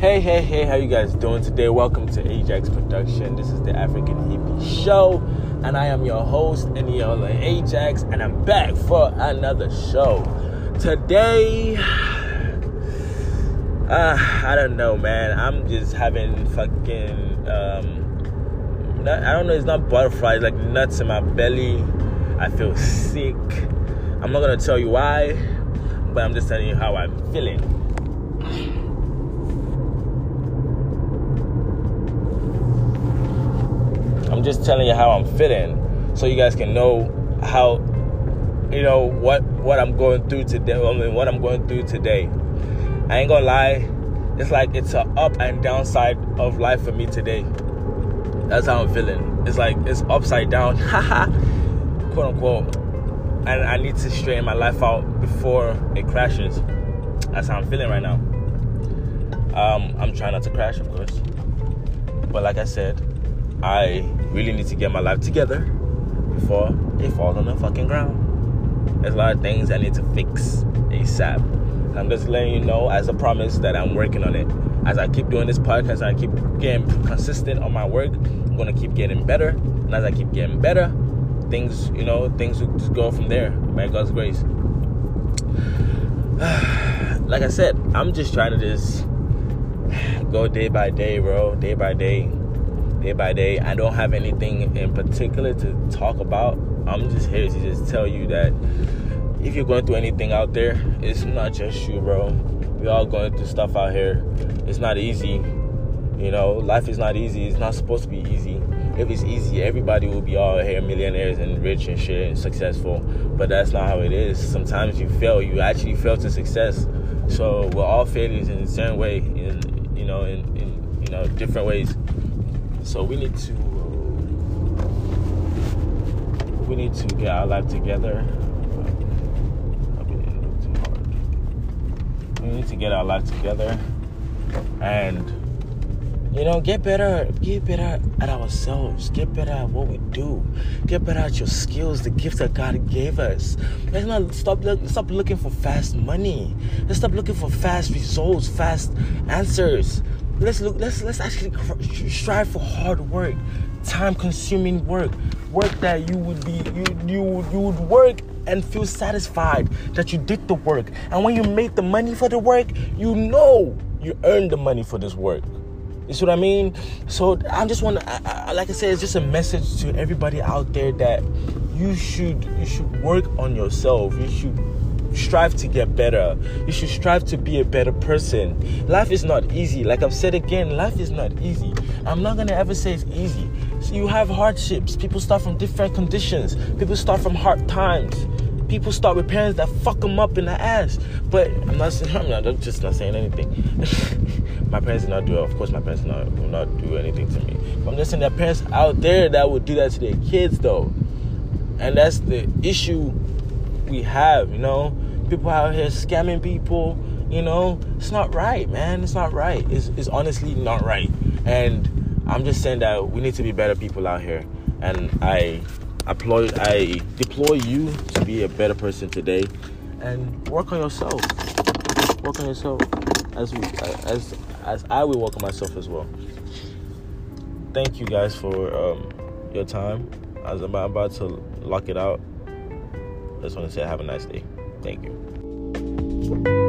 Hey, hey, hey, how you guys doing today? Welcome to Ajax Production. This is the African Hippie Show, and I am your host, Eniola Ajax, and I'm back for another show. Today, uh, I don't know, man. I'm just having fucking, um, not, I don't know, it's not butterflies, like nuts in my belly. I feel sick. I'm not gonna tell you why, but I'm just telling you how I'm feeling. I'm just telling you how I'm feeling, so you guys can know how, you know, what what I'm going through today. I mean, what I'm going through today. I ain't gonna lie, it's like it's a up and downside of life for me today. That's how I'm feeling. It's like it's upside down, haha, quote unquote. And I need to straighten my life out before it crashes. That's how I'm feeling right now. Um, I'm trying not to crash, of course. But like I said, I really need to get my life together before it falls on the fucking ground. There's a lot of things I need to fix ASAP. I'm just letting you know, as a promise, that I'm working on it. As I keep doing this podcast, I keep getting consistent on my work. I'm gonna keep getting better, and as I keep getting better, things, you know, things will just go from there. By God's grace. like I said, I'm just trying to just go day by day, bro. Day by day, day by day. I don't have anything in particular to talk about. I'm just here to just tell you that if you're going through anything out there, it's not just you, bro. We all going through stuff out here. It's not easy. You know, life is not easy. It's not supposed to be easy. If it's easy, everybody will be all here millionaires and rich and shit and successful. But that's not how it is. Sometimes you fail. You actually fail to success. So we're all failures in a certain way, in you know, in, in you know different ways. So we need to um, we need to get our life together. We need to get our life together and you know get better get better at ourselves. Get better at what we do. Get better at your skills the gifts that god gave us. Let's not stop stop looking for fast money. Let's stop looking for fast results fast answers let's look let's let's actually strive for hard work time consuming work work that you would be you you you would work and feel satisfied that you did the work and when you made the money for the work you know you earned the money for this work you see what I mean? So I just want to, like I said, it's just a message to everybody out there that you should you should work on yourself. You should strive to get better. You should strive to be a better person. Life is not easy. Like I've said again, life is not easy. I'm not gonna ever say it's easy. So you have hardships. People start from different conditions. People start from hard times people start with parents that fuck them up in the ass. But I'm not saying I'm not I'm just not saying anything. my parents did not do it. Of course, my parents not, will not do anything to me. But I'm just saying there are parents out there that would do that to their kids though, and that's the issue we have. You know, people out here scamming people. You know, it's not right, man. It's not right. It's, it's honestly not right. And I'm just saying that we need to be better people out here. And I applaud I deploy you to be a better person today and work on yourself. Work on yourself as we as as I will work on myself as well. Thank you guys for um, your time. As I'm about to lock it out, I just want to say have a nice day. Thank you.